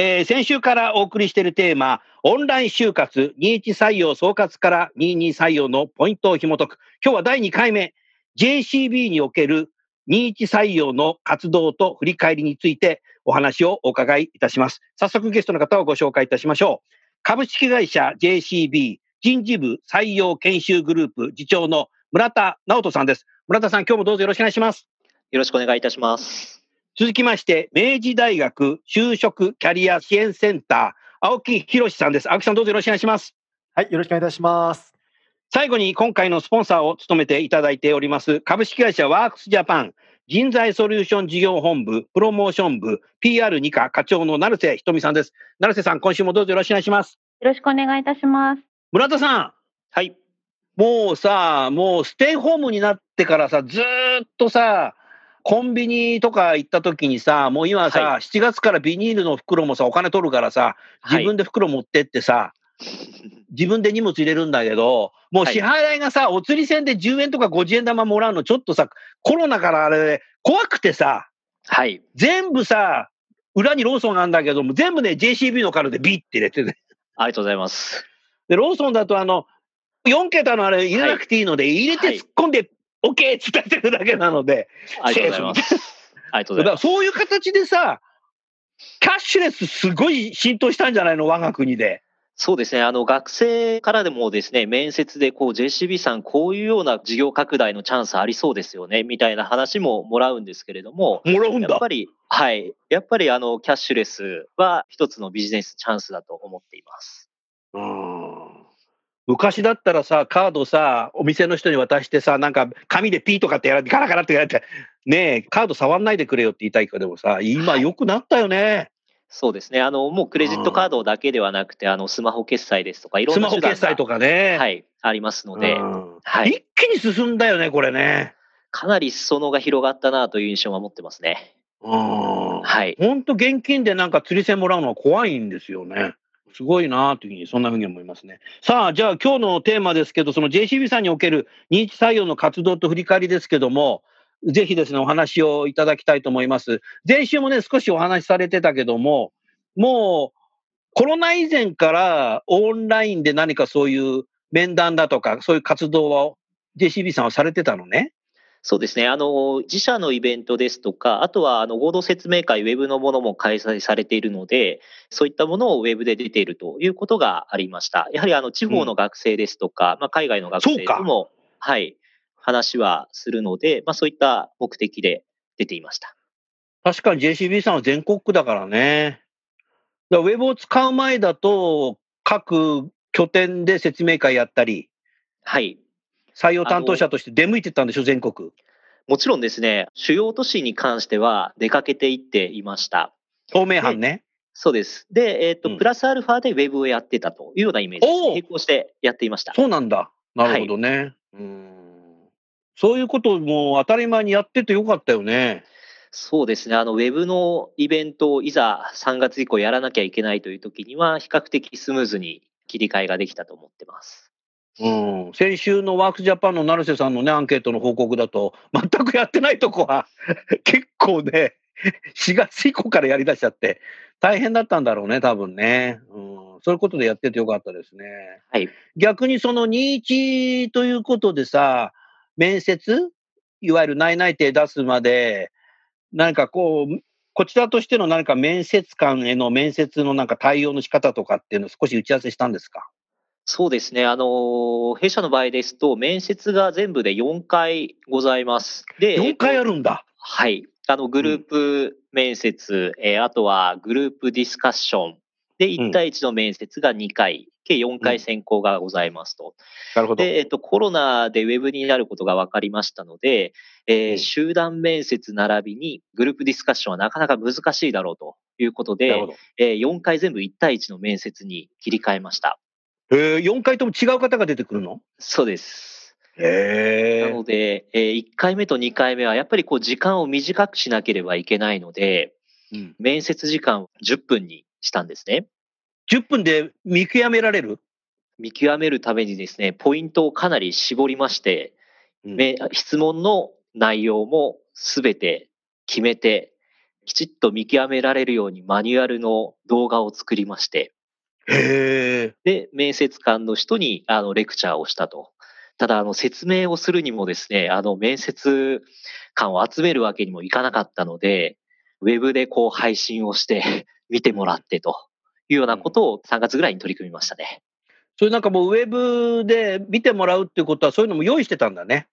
えー先週からお送りしているテーマオンライン就活21採用総括から22採用のポイントを紐解く今日は第2回目 JCB における21採用の活動と振り返りについてお話をお伺いいたします。早速ゲストの方をご紹介いたしましょう。株式会社 JCB 人事部採用研修グループ次長の村田直人さんです。村田さん、今日もどうぞよろしくお願いします。よろしくお願いいたします。続きまして、明治大学就職キャリア支援センター、青木博さんです。青木さん、どうぞよろしくお願いします。はい、よろしくお願いいたします。最後に今回のスポンサーを務めていただいております株式会社ワークスジャパン人材ソリューション事業本部プロモーション部 PR2 課課長の成瀬ひとみさんです。成瀬さん、今週もどうぞよろしくお願いします。よろしくお願いいたします。村田さん、はい。もうさ、もうステイホームになってからさ、ずーっとさ、コンビニとか行った時にさ、もう今さ、は7月からビニールの袋もさ、お金取るからさ、自分で袋持ってってさ、自分で荷物入れるんだけど、もう支払いがさ、お釣り銭で10円とか50円玉もらうの、ちょっとさ、コロナからあれ、怖くてさ、はい。全部さ、裏にローソンがあるんだけども、全部ね、JCB のカードでビッて入れてね。ありがとうございます。で、ローソンだとあの、4桁のあれ入れなくていいので、入れて突っ込んで、OK って伝えてるだけなので、ありがとうございます。ありがとうございます。だからそういう形でさ、キャッシュレスすごい浸透したんじゃないの？我が国で。そうですね。あの、学生からでもですね、面接で、こう、JCB さん、こういうような事業拡大のチャンスありそうですよね、みたいな話ももらうんですけれども、もらうんだやっぱ。り、はい。やっぱり、あの、キャッシュレスは一つのビジネスチャンスだと思っています。うん昔だったらさ、カードさ、お店の人に渡してさ、なんか紙でピーとかってやられて、ガラガラってやられて、ねえ、カード触んないでくれよって言いたいけどもさ、今良くなったよね。そうですね。あの、もうクレジットカードだけではなくて、あの、スマホ決済ですとか、いろスマホんな手段が決済とかね。はい、ありますので、うんはい一気に進んだよね、これね。かなり裾野が広がったなという印象は持ってますね。うんはい。本当現金でなんか釣り銭もらうのは怖いんですよね。すごいなというふうに、そんなふうに思いますね。さあ、じゃあ今日のテーマですけど、その JCB さんにおける認知採用の活動と振り返りですけども、ぜひですね、お話をいただきたいと思います。前週もね、少しお話しされてたけども、もうコロナ以前からオンラインで何かそういう面談だとか、そういう活動を JCB さんはされてたのね？そうですね。あの、自社のイベントですとか、あとは、あの、合同説明会、ウェブのものも開催されているので、そういったものをウェブで出ているということがありました。やはり、あの、地方の学生ですとか、まあ、海外の学生とも、はい、話はするので、まあ、そういった目的で出ていました。確かに JCB さんは全国区だからね。だからウェブを使う前だと、各拠点で説明会やったり、はい。採用担当者として出向いてたんでしょ、全国。もちろんですね、主要都市に関しては出かけていっていました。透明版ね。そうです。で、えっ、と、うんプラスアルファでウェブをやってたというようなイメージで並行してやっていました。そうなんだ。なるほどね。うんそういうことも当たり前にやっててよかったよね。そうですね。あの、ウェブのイベントをいざ3月以降やらなきゃいけないという時には、比較的スムーズに切り替えができたと思ってます。うん、先週のワークスジャパンの成瀬さんのね、アンケートの報告だと、全くやってないとこは 結構ね、4月以降からやりだしちゃって、大変だったんだろうね、多分ね。うん、そういうことでやっててよかったですね。はい。逆にその21ということでさ、面接いわゆる内内定出すまで、何かこう、こちらとしての何か面接官への面接のなんか対応の仕方とかっていうのを少し打ち合わせしたんですか？そうですね。あの、弊社の場合ですと、面接が全部で4回ございます。で、4回あるるんだ。はい。あの、グループ面接、えーあとはグループディスカッション。で、1対1の面接が2回、計4回選考がございますと。なるほど。で、えっと、コロナでウェブになることが分かりましたので、えーうん集団面接並びにグループディスカッションはなかなか難しいだろうということで。えー4回全部1対1の面接に切り替えました。へえ、4回とも違う方が出てくるの？そうです。へえなの。で、え1回目と2回目はやっぱりこう時間を短くしなければいけないので、うん面接時間を10分にしたんですね。10分で見極められる？見極めるためにですね、ポイントをかなり絞りまして、うんめ質問の内容もすべて決めて、きちっと見極められるようにマニュアルの動画を作りまして、へえ。で、面接官の人にあのレクチャーをしたと。ただ、あの、説明をするにもですね、あの、面接官を集めるわけにもいかなかったので、ウェブでこう配信をして 見てもらってというようなことを3月ぐらいに取り組みましたね。それなんかもうウェブで見てもらうっていうことはそういうのも用意してたんだね。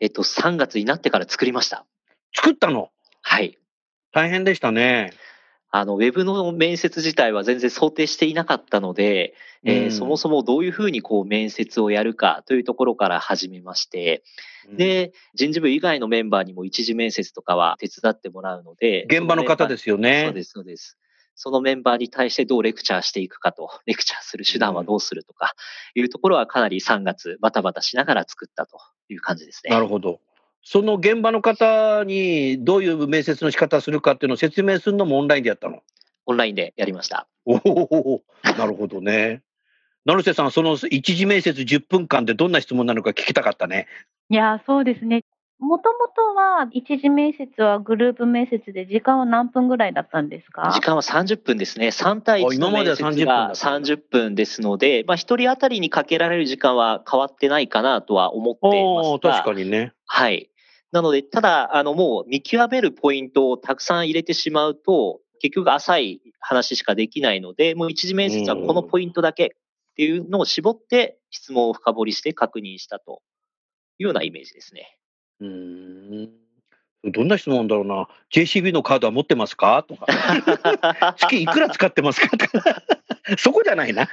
えっと、3月になってから作りました。作ったの？はい。大変でしたね。あの、ウェブの面接自体は全然想定していなかったので、えーうんそもそもどういうふうにこう面接をやるかというところから始めまして、で、人事部以外のメンバーにも一次面接とかは手伝ってもらうので、現場の方ですすよね。そうです、そうです。そのメンバーに対してどうレクチャーしていくかと、レクチャーする手段はどうするとか、いうところはかなり3月バタバタしながら作ったという感じですね。なるほど。その現場の方にどういう面接の仕方するかっていうのを説明するのもオンラインでやったの？オンラインでやりました。おお、なるほどね。成瀬さん、その一次面接10分間でどんな質問なのか聞きたかったね。いやー、そうですね。もともとは、一次面接はグループ面接で時間は何分ぐらいだったんですか？時間は30分ですね。3対1のあ今までは30分面接がだったんだ30分ですので、まあ1人当たりにかけられる時間は変わってないかなとは思っていおお、ますが。確かにね。はい。なので、ただ、あの、もう見極めるポイントをたくさん入れてしまうと、結局浅い話しかできないので、もう一次面接はこのポイントだけっていうのを絞って質問を深掘りして確認したというようなイメージですね。うーん。どんな質問だろうな。JCB のカードは持ってますか？とか。月いくら使ってますか？とか。そこじゃないな。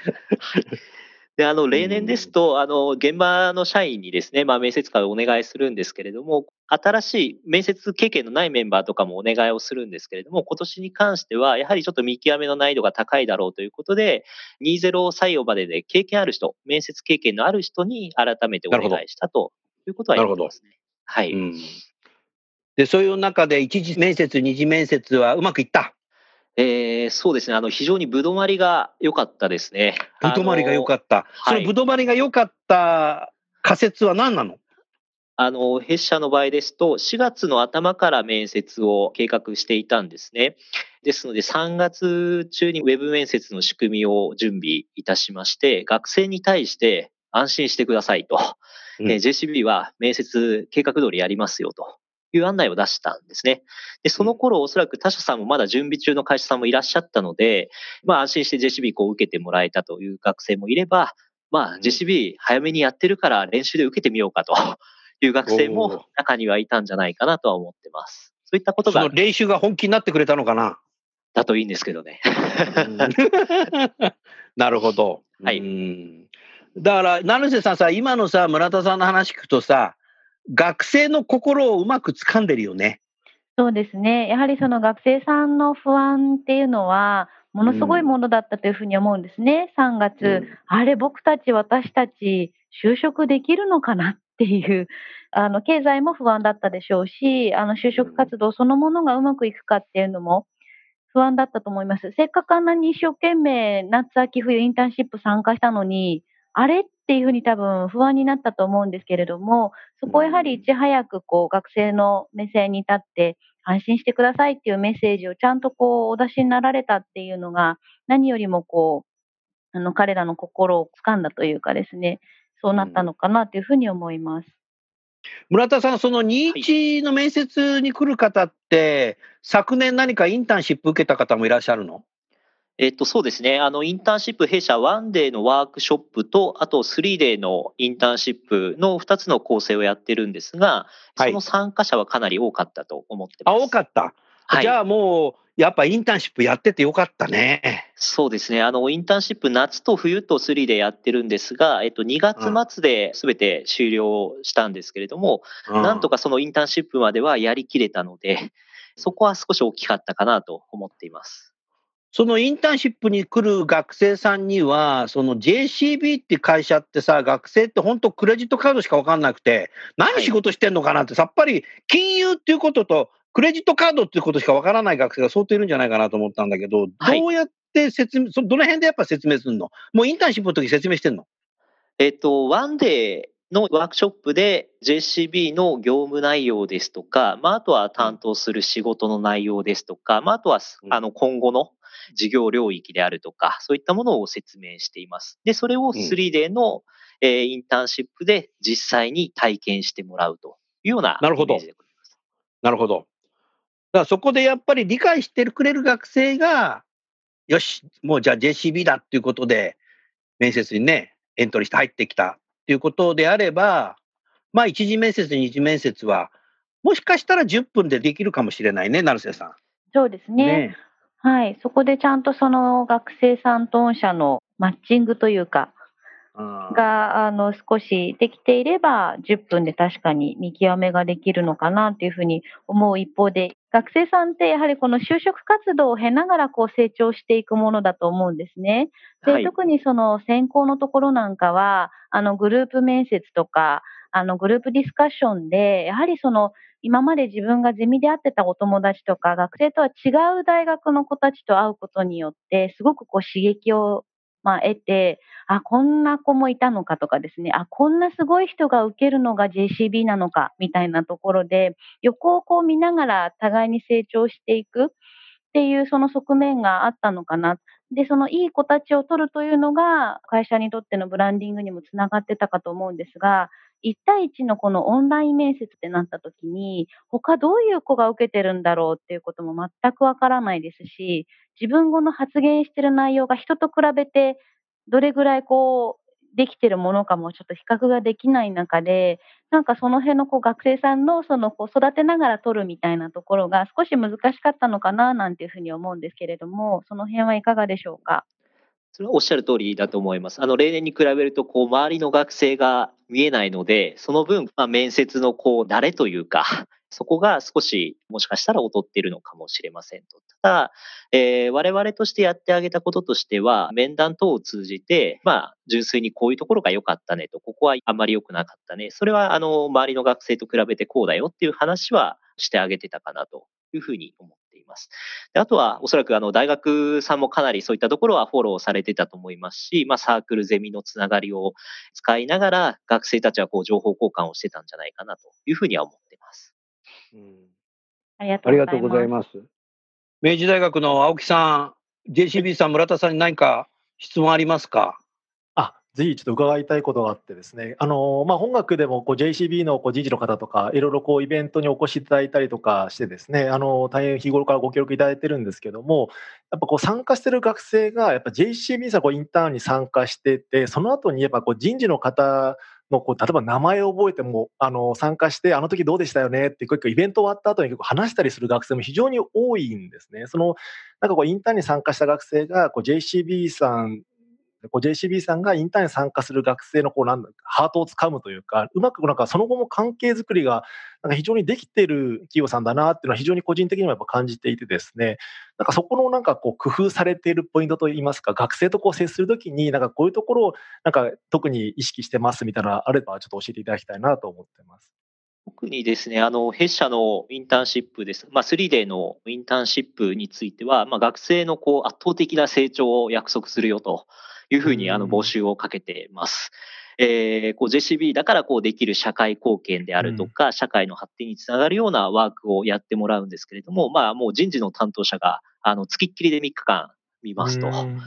で、あの、例年ですと、あの、現場の社員にですね、まあ、面接官をお願いするんですけれども、新しい面接経験のないメンバーとかもお願いをするんですけれども、今年に関しては、やはりちょっと見極めの難易度が高いだろうということで、20採用までで経験ある人、面接経験のある人に改めてお願いしたということは言ってますね。はい。うん。で、そういう中で一次面接、二次面接はうまくいった。えーそうですね。あの、非常にぶどまりが良かったですね。ぶどまりが良かっった。そはいのぶどまりが良かった仮説は何なの？あの、弊社の場合ですと、4月の頭から面接を計画していたんですね。ですので、3月中にウェブ面接の仕組みを準備いたしまして、学生に対して安心してくださいと。うんえー JCB は面接計画通りやりますよと。いう案内を出したんですね。で、その頃おそらく他社さんもまだ準備中の会社さんもいらっしゃったので、まあ安心して JCB こう受けてもらえたという学生もいれば、まあ JCB 早めにやってるから練習で受けてみようかと いう学生も中にはいたんじゃないかなとは思ってます。そういったことが練習が本気になってくれたのかな？だといいんですけどね。なるほど。はいうんだから、成瀬さんさ、今のさ、村田さんの話聞くとさ、学生の心をうまく掴んでるよね。そうですね。やはりその学生さんの不安っていうのは、ものすごいものだったというふうに思うんですね。3月、うんあれ、僕たち、私たち、就職できるのかなっていう、あの、経済も不安だったでしょうし、あの、就職活動そのものがうまくいくかっていうのも不安だったと思います。せっかくあんなに一生懸命、夏、秋、冬、インターンシップ参加したのに、あれっていうふうに多分不安になったと思うんですけれども、そこをやはりいち早くこう学生の目線に立って安心してくださいっていうメッセージをちゃんとこうお出しになられたっていうのが何よりもこう、あの彼らの心を掴んだというかですね、そうなったのかなというふうに思います。村田さん、その21の面接に来る方って、昨年何かインターンシップ受けた方もいらっしゃるの？えっと、そうですね。あの、インターンシップ弊社1デーのワークショップと、あと3デーのインターンシップの2つの構成をやってるんですが、はいその参加者はかなり多かったと思ってまあ、す。多かった。はいじゃあもう、やっぱインターンシップやっててよかったね。そうですね。あの、インターンシップ夏と冬と3でやってるんですが、えっと、2月末で全て終了したんですけれども、なんとか。かそのインターンシップまではやりきれたので、そこは少し大きかったかなと思っています。そのインターンシップに来る学生さんには、その JCB って会社ってさ、学生って本当クレジットカードしか分かんなくて、何仕事してんのかなって、さっぱり金融っていうことと、クレジットカードっていうことしか分からない学生が相当いるんじゃないかなと思ったんだけど、はい。どうやって説明、そどの辺でやっぱ説明するの？もうインターンシップの時説明してんの？えっと、ワンデーのワークショップで JCB の業務内容ですとか、まあ、あとは担当する仕事の内容ですとか、まあ、あとはうんあの今後の事業領域であるとか、そういったものを説明しています。で、それを 3D の、えーインターンシップで実際に体験してもらうというようななるほどイメージでございます。なるほど。だからそこでやっぱり理解してくれる学生が、よし、もうじゃあ JCB だっていうことで、面接にね、エントリーして入ってきたっていうことであれば、まあ一次面接、二次面接は、もしかしたら10分でできるかもしれないね、成瀬さそうですん。ね。はい。そこでちゃんとその学生さんと御社のマッチングというか、うんが、あの、少しできていれば、10分で確かに見極めができるのかなっていうふうに思う一方で、学生さんってやはりこの就職活動を経ながらこう成長していくものだと思うんですね。で、はい特にその選考のところなんかは、あの、グループ面接とか、あの、グループディスカッションで、やはりその、今まで自分がゼミで会ってたお友達とか、学生とは違う大学の子たちと会うことによって、すごくこう刺激を、まあ、得て、あ、こんな子もいたのかとかですね、あ、こんなすごい人が受けるのが JCB なのか、みたいなところで、横をこう見ながら互いに成長していくっていうその側面があったのかな。で、そのいい子たちを取るというのが、会社にとってのブランディングにもつながってたかと思うんですが、1対1のこのオンライン面接ってなった時に、他どういう子が受けてるんだろうっていうことも全くわからないですし、自分語の発言してる内容が人と比べて、どれぐらいこう、できてるものかもちょっと比較ができない中で、なんかその辺のこう学生さんのそのこう育てながら取るみたいなところが少し難しかったのかななんていうふうに思うんですけれども、その辺はいかがでしょうか？それはおっしゃる通りだと思います。あの、例年に比べると、こう、周りの学生が見えないので、その分、まあ、面接の、こう、慣れというか、そこが少し、もしかしたら劣っているのかもしれませんと。ただ、えー我々としてやってあげたこととしては、面談等を通じて、まあ、純粋にこういうところが良かったねと、ここはあんまり良くなかったね。それは、あの、周りの学生と比べてこうだよっていう話はしてあげてたかなというふうに思っています。であとは、おそらくあの大学さんもかなりそういったところはフォローされてたと思いますし、まあ、サークルゼミのつながりを使いながら、学生たちはこう情報交換をしてたんじゃないかなというふうには思っています。ありがとありうございます。がとうございます。明治大学の青木さん、JCB さん、村田さんに何か質問ありますか？あ、ぜひちょっと伺いたいことがあってですね、あのまあ、本学でもこう JCB のこう人事の方とか、いろいろこうイベントにお越しいただいたりとかしてですね、あの大変日頃からご協力いただいてるんですけども、やっぱこう参加してる学生が、やっぱ JCB さんこうインターンに参加してて、その後にやっぱこう人事の方のこう例えば名前を覚えてもあの参加して、あの時どうでしたよねって、結構イベント終わった後に結構話したりする学生も非常に多いんですね。そのなんかこうインターンに参加した学生がこう JCB さんこう JCB さんがインターンに参加する学生のこうなんハートをつかむというか、うまくなんかその後も関係づくりがなんか非常にできている企業さんだなっていうのは非常に個人的にもやっぱ感じていてですね、なんかそこのなんかこう工夫されているポイントといいますか、学生とこう接するときに、なんかこういうところをなんか特に意識してますみたいなのあればちょっと教えていただきたいなと思ってます。特にですね、あの、弊社のインターンシップです。まあ、3デーのインターンシップについては、まあ、学生のこう圧倒的な成長を約束するよというふうに、あの、うん。募集をかけてます。えーこう JCB だからこうできる社会貢献であるとか、社会の発展につながるようなワークをやってもらうんですけれども、まあ、もう人事の担当者が、あの、付きっきりで3日間見ますと。うん。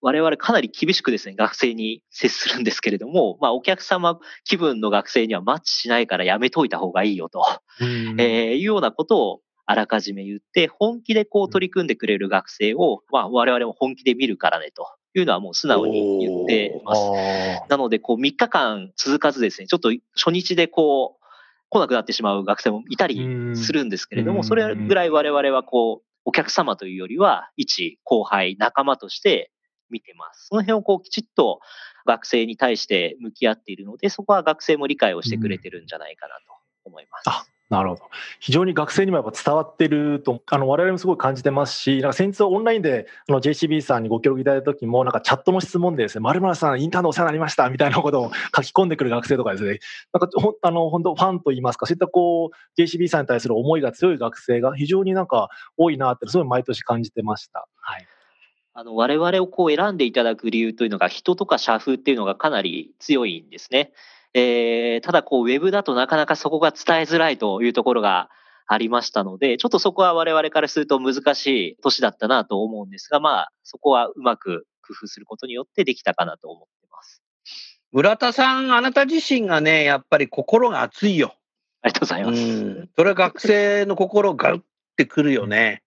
我々かなり厳しくですね、学生に接するんですけれども、まあ、お客様気分の学生にはマッチしないからやめといた方がいいよと、うん。えーいうようなことをあらかじめ言って、本気でこう取り組んでくれる学生を、まあ我々も本気で見るからねというのはもう素直に言ってます。なので、こう3日間続かずですね、ちょっと初日でこう、来なくなってしまう学生もいたりするんですけれども、それぐらい我々はこう、お客様というよりは、一後輩、仲間として見てます。その辺をこうきちっと学生に対して向き合っているので、そこは学生も理解をしてくれてるんじゃないかなと思います。なるほど。非常に学生にもやっぱ伝わってると、あの、我々もすごい感じてますし、なんか先日オンラインで、あの、JCB さんにご協力いただいた時も、なんかチャットの質問でですね、〇〇さん、インターンでお世話になりましたみたいなことを書き込んでくる学生とかですね、なんか、ほあの、本当ファンといいますか、そういったこう、JCB さんに対する思いが強い学生が非常になんか多いなって、すごい毎年感じてました。はい。あの、我々をこう選んでいただく理由というのが、人とか社風っていうのがかなり強いんですね。えー、ただこう、ウェブだとなかなかそこが伝えづらいというところがありましたので、ちょっとそこは我々からすると難しい年だったなと思うんですが、まあ、そこはうまく工夫することによってできたかなと思ってます。村田さん、あなた自身がね、やっぱり心が熱いよ。ありがとうございます。うん、それは学生の心がうってくるよね。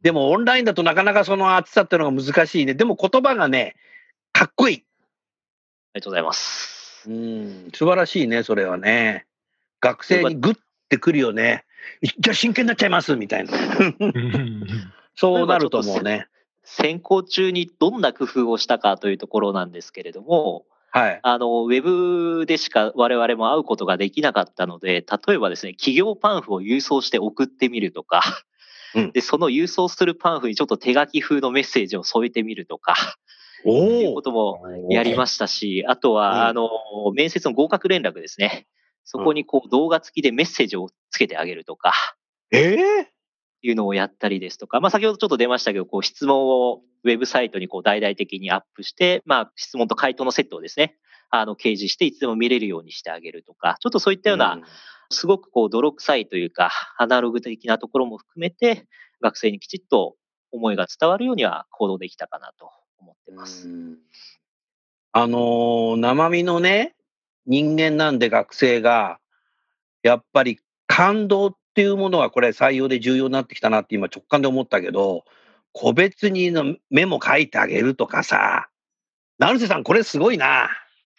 でもオンラインだとなかなかその熱さっていうのが難しいね。でも言葉がね、かっこいい。ありがとうございます。うん、素晴らしいね、それはね。学生にグッてくるよね。じゃあ真剣になっちゃいますみたいな。そうなると思うね。選考中にどんな工夫をしたかというところなんですけれども、はい。あの、ウェブでしか我々も会うことができなかったので、例えばですね、企業パンフを郵送して送ってみるとか、うん、で、その郵送するパンフにちょっと手書き風のメッセージを添えてみるとか、いうこともやりましたし、あとは、あの、面接の合格連絡ですね。そこにこう動画付きでメッセージをつけてあげるとか。ええいうのをやったりですとか、まあ先ほどちょっと出ましたけど、こう質問をウェブサイトにこう大々的にアップして、まあ質問と回答のセットをですね、あの掲示していつでも見れるようにしてあげるとか、ちょっとそういったような、すごくこう泥臭いというか、アナログ的なところも含めて、学生にきちっと思いが伝わるようには行動できたかなと思ってます。あのー、生身のね、人間なんで学生が、やっぱり感動っていうものがこれ採用で重要になってきたなって今直感で思ったけど、個別にのメモ書いてあげるとかさ、成瀬さんこれすごいな。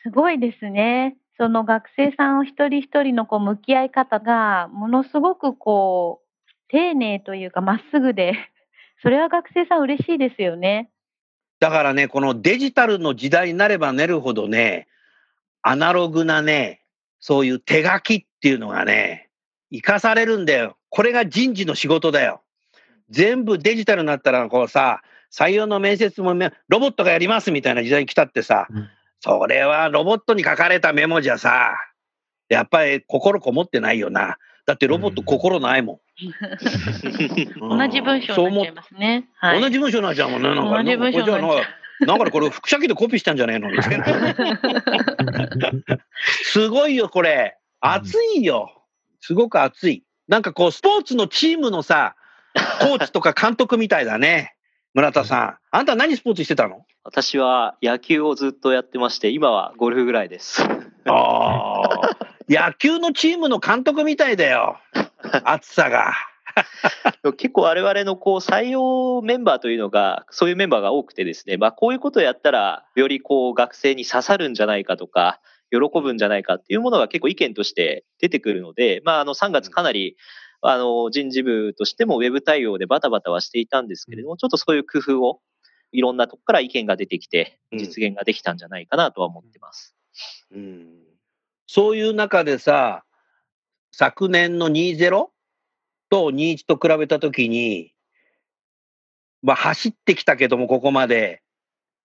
すごいですね。その学生さん一人一人のこう向き合い方が、ものすごくこう、丁寧というかまっすぐで、それは学生さん嬉しいですよね。だからね、このデジタルの時代になればなるほどね、アナログなね、そういう手書きっていうのがね、生かされるんだよ。これが人事の仕事だよ。全部デジタルになったら、こうさ、採用の面接もロボットがやりますみたいな時代に来たってさ、うん、それはロボットに書かれたメモじゃさ、やっぱり心こもってないよな。だってロボット心ないもん。同じ文章になっちゃいますね。はい、同じ文章になっちゃうもんね。なんか同じ文章になっちゃう。なんかこれ、副写機でコピーしたんじゃねえのみたいな。すごいよ、これ。熱いよ。すごく熱い。なんかこう、スポーツのチームのさ、コーチとか監督みたいだね。村田さん。あんた何スポーツしてたの？私は野球をずっとやってまして、今はゴルフぐらいです。ああ。野球のチームの監督みたいだよ。暑さが。結構我々のこう採用メンバーというのが、そういうメンバーが多くてですね、まあこういうことをやったら、よりこう学生に刺さるんじゃないかとか、喜ぶんじゃないかっていうものが結構意見として出てくるので、まああの3月かなり、あの人事部としてもウェブ対応でバタバタはしていたんですけれども、ちょっとそういう工夫をいろんなとこから意見が出てきて、実現ができたんじゃないかなとは思ってます。うん、うん、そういう中でさ、昨年の20と21と比べたときに、まあ、走ってきたけども、ここまで、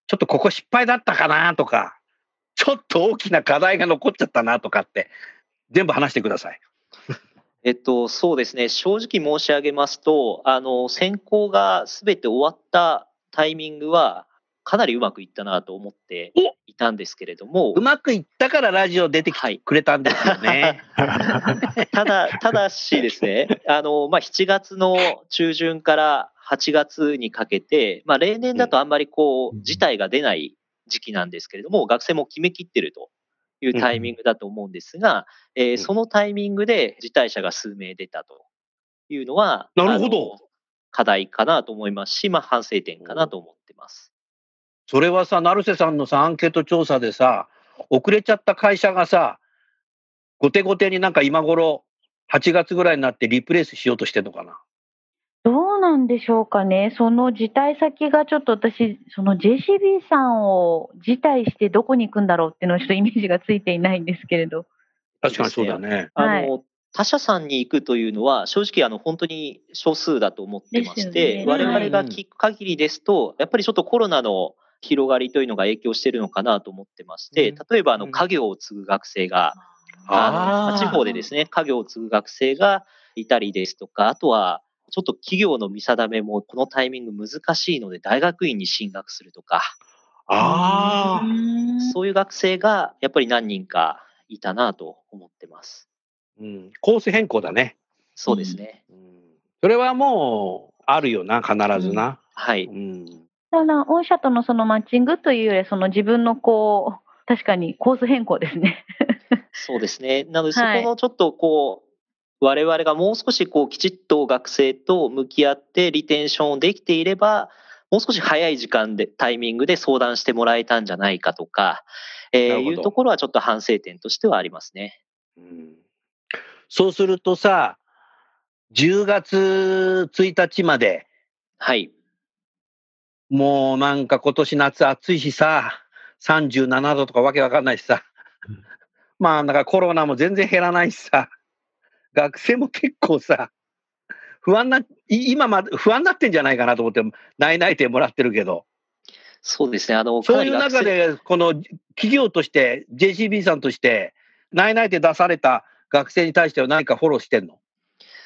ちょっとここ失敗だったかなとか、ちょっと大きな課題が残っちゃったなとかって、全部話してください。えっと、そうですね。正直申し上げますと、あの、選考がすべて終わったタイミングは、かなりうまくいったなと思っていたんですけれども。うまくいったからラジオ出てきてくれたんですよね。はい、ただ、ただしですね、あの、まあ、7月の中旬から8月にかけて、まあ、例年だとあんまりこう、事態が出ない時期なんですけれども、学生も決めきってるというタイミングだと思うんですが、えー、そのタイミングで辞退者が数名出たというのは、なるほど。課題かなと思いますし、まあ反省点かなと思ってます。それはさ、成瀬さんのさ、アンケート調査でさ、遅れちゃった会社がさ、後手後手になんか今頃、8月ぐらいになってリプレイスしようとしてんのかな？どうなんでしょうかね。その辞退先がちょっと私、その JCB さんを辞退してどこに行くんだろうっていうのはちょっとイメージがついていないんですけれど。確かにそうだね。はいあの、他社さんに行くというのは、正直、あの、本当に少数だと思ってまして、よね我々が聞く限りですと、やっぱりちょっとコロナの広がりというのが影響しているのかなと思ってまして、うん例えば、あの、うん家業を継ぐ学生が、ああの、まあ地方でですね、家業を継ぐ学生がいたりですとか、あとは、ちょっと企業の見定めもこのタイミング難しいので、大学院に進学するとか、ああ。そういう学生がやっぱり何人かいたなと思ってます。うん、コース変更だね。そうですね。うんそれはもう、あるよな、必ずな。はい。うん。ただ、御社とのそのマッチングというよりは、その自分のこう、確かにコース変更ですね。そうですね。なので、そこはいのちょっとこう、我々がもう少しこう、きちっと学生と向き合ってリテンションをできていれば、もう少し早い時間で、タイミングで相談してもらえたんじゃないかとか、えー、いうところはちょっと反省点としてはありますね。うんそうするとさ、10月1日まで、はい。もうなんか今年夏暑いしさ、37度とかわけわかんないしさ。まあ、だからコロナも全然減らないしさ。学生も結構さ、不安な、い今まで不安になってんじゃないかなと思って、内々定もらってるけど。そうですね。あの、そういう中で、この企業として、JCB さんとして、内々定出された学生に対しては何かフォローしてんの？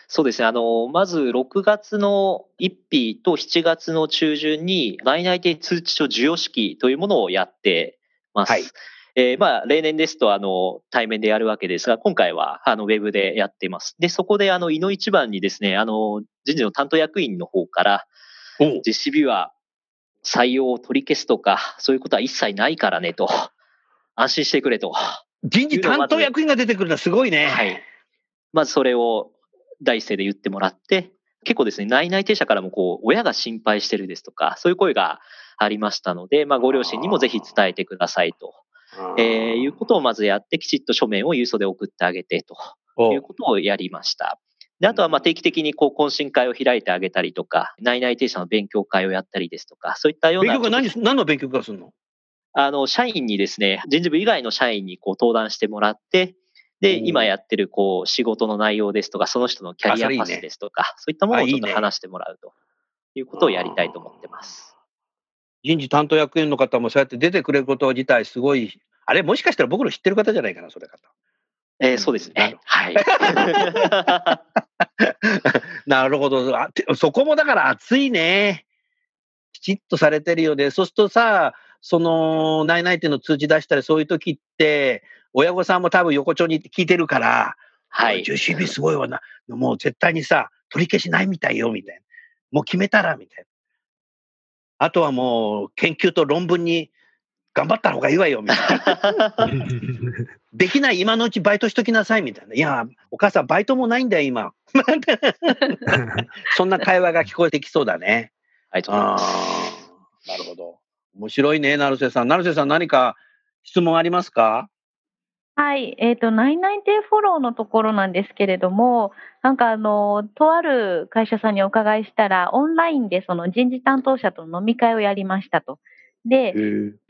そうですね。あの、まず6月の1日と7月の中旬に、内々定通知書授与式というものをやってます。はいえーまあ、例年ですと、あの、対面でやるわけですが、今回は、あの、ウェブでやっています。で、そこで、あの、井の一番にですね、あの、人事の担当役員の方から、おう JCB は採用を取り消すとか、そういうことは一切ないからね、と。安心してくれと。人事担当役員が出てくるのはすごいね。はい。まずそれを第一声で言ってもらって、結構ですね、内々定者からもこう、親が心配してるですとか、そういう声がありましたので、まあ、ご両親にもぜひ伝えてくださいと、えーいうことをまずやって、きちっと書面を郵送で送ってあげてとおいうことをやりました。で、あとはまあ定期的にこう懇親会を開いてあげたりとか、内々定者の勉強会をやったりですとか、そういったような勉強会何、何の勉強会するの？あの、社員にですね、人事部以外の社員にこう登壇してもらって、で、今やってるこう仕事の内容ですとか、その人のキャリアパスですとか、そういったものをちょっと話してもらうということをやりたいと思ってます。人事担当役員の方もそうやって出てくれること自体すごい、あれもしかしたら僕の知ってる方じゃないかな、それ方。えーそうですね。はい。なるほど。あてそこもだから熱いね。きちっとされてるよね。そうするとさ、その、内々定の通知出したり、そういう時って、親御さんも多分横丁に聞いてるから、はい。JCB すごいわな。もう絶対にさ、取り消しないみたいよ、みたいな。もう決めたら、みたいな。あとはもう、研究と論文に頑張った方がいいわよ、みたいな。できない今のうちバイトしときなさい、みたいな。いや、お母さんバイトもないんだよ、今。そんな会話が聞こえてきそうだね。ありがとうございなるほど。面白いね、成瀬さん。成瀬さん、何か質問ありますか？はい、えっ、と、内々定フォローのところなんですけれども、なんかあの、とある会社さんにお伺いしたら、オンラインでその人事担当者と飲み会をやりましたと。で、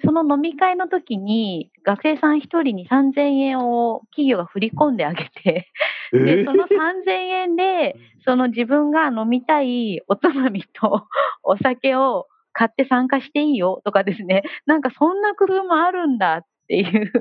その飲み会の時に、学生さん一人に3000円を企業が振り込んであげて、で、その3000円で、その自分が飲みたいおつまみとお酒を買って参加していいよとかですね、なんかそんな工夫もあるんだっていう。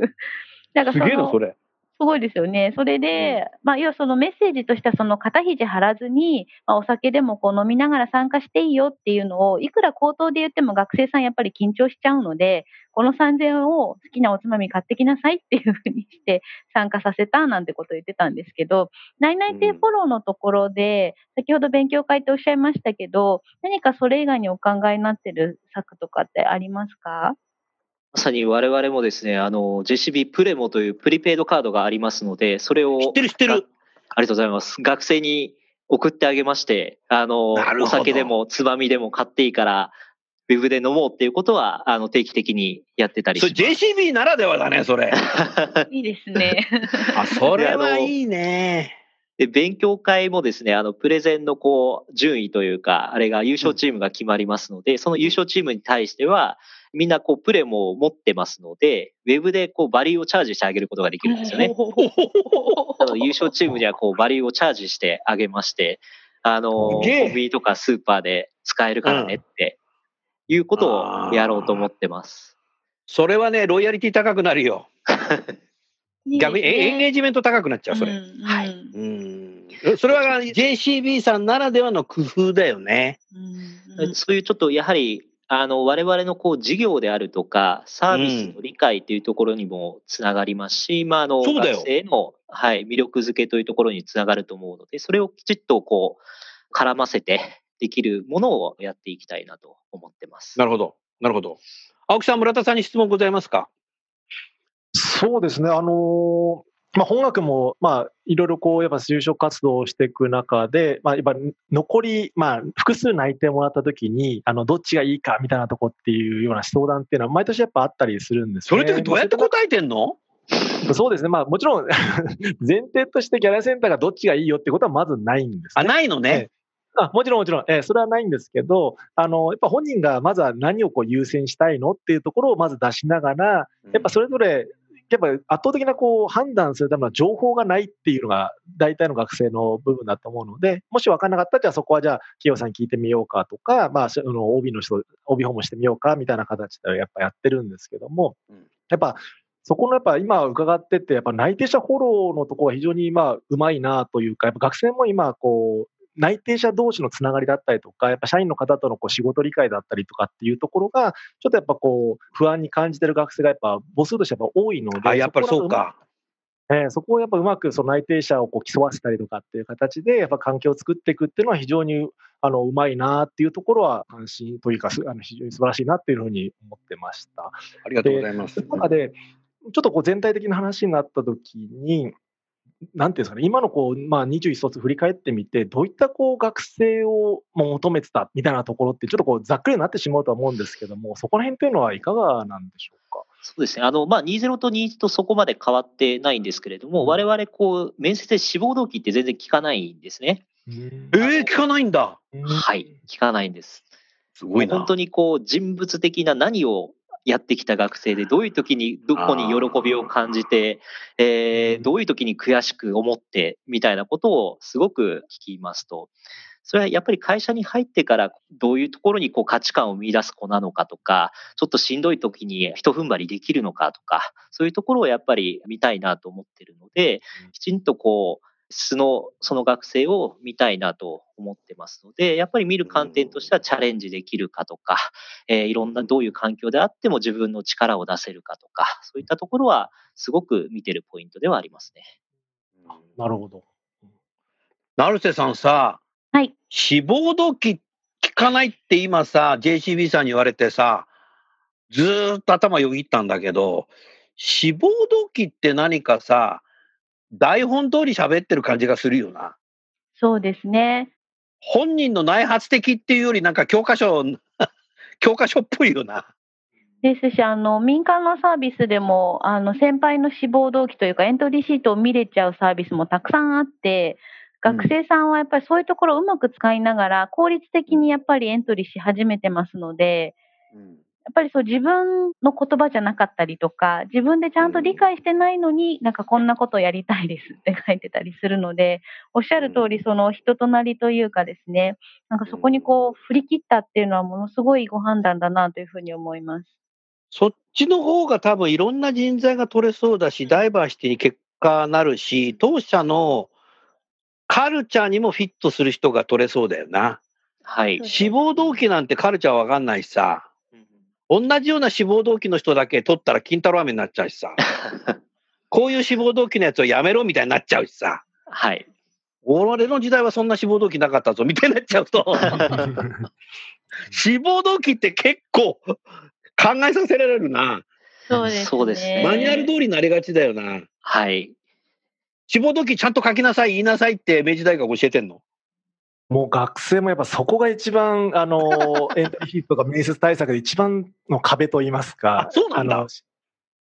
なんかそのれ。すごいですよね。それで、まあ、要はそのメッセージとしては、その肩肘張らずに、まあ、お酒でもこう飲みながら参加していいよっていうのを、いくら口頭で言っても学生さんやっぱり緊張しちゃうので、この3000円を好きなおつまみ買ってきなさいっていうふうにして参加させたなんてことを言ってたんですけど、内々定フォローのところで、先ほど勉強会っておっしゃいましたけど、何かそれ以外にお考えになってる策とかってありますか？まさに我々もですね、あの、JCB プレモというプリペイドカードがありますので、それを。知ってる知ってる。ありがとうございます。学生に送ってあげまして、あの、お酒でもつまみでも買っていいから、ウェブで飲もうっていうことは、あの、定期的にやってたりします。JCB ならではだね、それ。いいですね。あ、それはいいね。で、勉強会もですね、あの、プレゼンのこう、順位というか、あれが優勝チームが決まりますので、その優勝チームに対しては、みんなこう、プレも持ってますので、ウェブでこう、バリューをチャージしてあげることができるんですよね。優勝チームにはこう、バリューをチャージしてあげまして、あの、コンビニとかスーパーで使えるからねって、いうことをやろうと思ってます。それはね、ロイヤリティ高くなるよ。逆にエンゲージメント高くなっちゃう、それ。うんはいうん。それは JCB さんならではの工夫だよね。そういうちょっとやはり、あの、我々のこう事業であるとか、サービスの理解というところにもつながりますし、まあ、あの、そうだよ学生の、はい、魅力づけというところにつながると思うので、それをきちっとこう、絡ませて できるものをやっていきたいなと思ってます。なるほど。なるほど。青木さん、村田さんに質問ございますか？そうですね、あのーまあ、本学も、まあ、いろいろこう、やっぱ就職活動をしていく中で、まあ、やっぱ残り、まあ、複数内定もらったときに、あの、どっちがいいかみたいなとこっていうような相談っていうのは、毎年やっぱあったりするんですね。それってどうやって答えてんの？そうですね、まあ、もちろん、前提としてキャリアセンターがどっちがいいよってことはまずないんですあ、ね。ないのね。あもちろん、もちろん、えーそれはないんですけど、あの、やっぱ本人がまずは何をこう優先したいのっていうところをまず出しながら、やっぱそれぞれ、やっぱ圧倒的なこう判断するための情報がないっていうのが大体の学生の部分だと思うので、もし分からなかったら、じゃあそこはじゃあ、企業さんに聞いてみようかとか、まあ、その OB の人、OB 訪問してみようかみたいな形でやっぱやってるんですけども、やっぱ、そこのやっぱ今伺ってて、やっぱ内定者フォローのところは非常にまあうまいなというか、やっぱ学生も今こう、内定者同士のつながりだったりとか、やっぱ社員の方とのこう仕事理解だったりとかっていうところが、ちょっとやっぱこう、不安に感じてる学生がやっぱ母数としてやっぱ多いので、あ、やっぱりそうか。えーそこをやっぱうまくその内定者をこう競わせたりとかっていう形で、やっぱ環境を作っていくっていうのは非常にあのうまいなっていうところは関心というか、すあの非常に素晴らしいなっていうふうに思ってました。ありがとうございます中で、ちょっとこう全体的な話になったときに、なんていうんですかね、今のこう、まあ、21卒振り返ってみて、どういったこう学生をまあ求めてたみたいなところって、ちょっとこうざっくりになってしまうとは思うんですけども、そこら辺というのはいかがなんでしょうか？そうですね。あの、まあ、20と21とそこまで変わってないんですけれども、我々こう、面接で志望動機って全然聞かないんですね。えー、聞かないんだ。はい。聞かないんです。すごいな。本当にこう人物的な何をやってきた学生でどういう時にどこに喜びを感じて、えーどういう時に悔しく思ってみたいなことをすごく聞きますと、それはやっぱり会社に入ってからどういうところにこう価値観を見出す子なのかとか、ちょっとしんどい時に一踏ん張りできるのかとか、そういうところをやっぱり見たいなと思ってるので、きちんとこう、素のその学生を見たいなと思ってますので、やっぱり見る観点としてはチャレンジできるかとか、えーいろんなどういう環境であっても自分の力を出せるかとか、そういったところはすごく見てるポイントではありますね。なるほど。成瀬さんさ、はい。志望動機聞かないって今さ、JCB さんに言われてさ、ずーっと頭よぎったんだけど、志望動機って何かさ、台本通り喋ってる感じがするよな。そうですね。本人の内発的っていうよりなんか教科書、教科書っぽいよな。ですし、あの、民間のサービスでも、あの、先輩の志望動機というか、エントリーシートを見れちゃうサービスもたくさんあって、学生さんはやっぱりそういうところをうまく使いながら、効率的にやっぱりエントリーし始めてますので、やっぱりそう自分の言葉じゃなかったりとか、自分でちゃんと理解してないのに、なんかこんなことやりたいですって書いてたりするので、おっしゃる通り、その人となりというかですね、なんかそこにこう振り切ったっていうのはものすごいご判断だなというふうに思います。そっちの方が多分いろんな人材が取れそうだし、ダイバーシティに結果なるし、当社のカルチャーにもフィットする人が取れそうだよな。はい。志望動機なんてカルチャーわかんないしさ、同じような志望動機の人だけ取ったら金太郎飴になっちゃうしさ、こういう志望動機のやつをやめろみたいになっちゃうしさ、はい。俺の時代はそんな志望動機なかったぞみたいになっちゃうと、志望動機って結構考えさせられるな。そうですね。そうですねマニュアル通りになりがちだよな。はい。志望動機ちゃんと書きなさい、言いなさいって明治大学教えてんの？もう学生もやっぱそこが一番、あの、エントリーシートとか面接対策で一番の壁といいますか。そうなんだ。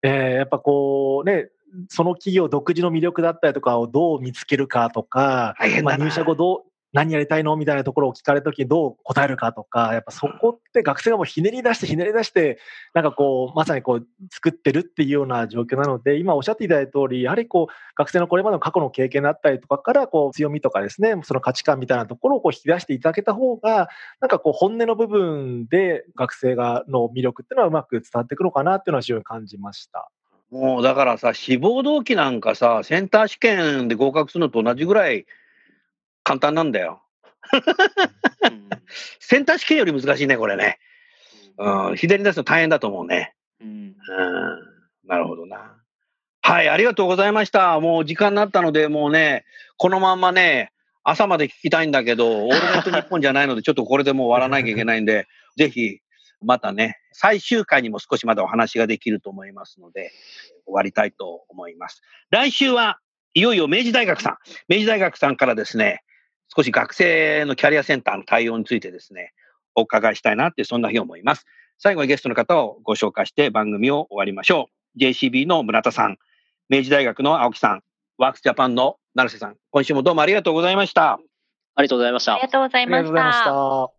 えー、やっぱこうね、その企業独自の魅力だったりとかをどう見つけるかとか、まあ、入社後どう、何やりたいの？みたいなところを聞かれた時にどう答えるかとか、やっぱそこって学生がもうひねり出してひねり出して、なんかこう、まさにこう、作ってるっていうような状況なので、今おっしゃっていただいた通り、やはりこう、学生のこれまでの過去の経験だったりとかから、こう、強みとかですね、その価値観みたいなところをこう引き出していただけた方が、なんかこう、本音の部分で学生がの魅力っていうのはうまく伝わってくるのかなっていうのは非常に感じました。もうだからさ、志望動機なんかさ、センター試験で合格するのと同じぐらい簡単なんだよ。センター試験より難しいね、これね。うん、左に出すの大変だと思うね。うん、うんなるほどな。はい、ありがとうございました。もう時間になったので、もうね、このまんまね、朝まで聞きたいんだけど、オールナイトニッポンじゃないので、ちょっとこれでもう終わらなきゃいけないんで、ぜひ、またね、最終回にも少しまだお話ができると思いますので、終わりたいと思います。来週はいよいよ明治大学さん、明治大学さんからですね、少し学生のキャリアセンターの対応についてですね、お伺いしたいなって、そんな日を思います。最後にゲストの方をご紹介して番組を終わりましょう。JCB の村田さん、明治大学の青木さん、ワークスジャパンの成瀬さん、今週もどうもありがとうございました。ありがとうございました。ありがとうございました。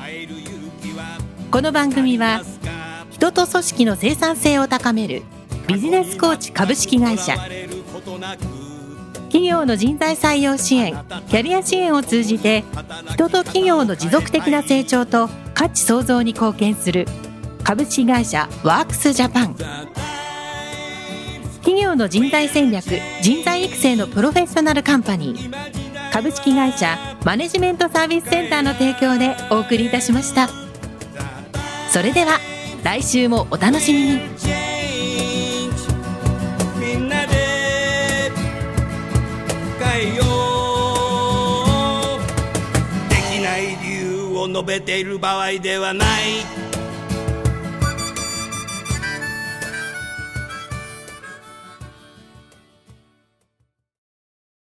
この番組は人と組織の生産性を高めるビジネスコーチ株式会社。企業の人材採用支援キャリア支援を通じて人と企業の持続的な成長と価値創造に貢献する株式会社ワークスジャパン。企業の人材戦略人材育成のプロフェッショナルカンパニー。株式会社マネジメントサービスセンターの提供でお送りいたしました。それでは来週もお楽しみにみんなで変えようできない理由を述べている場合ではない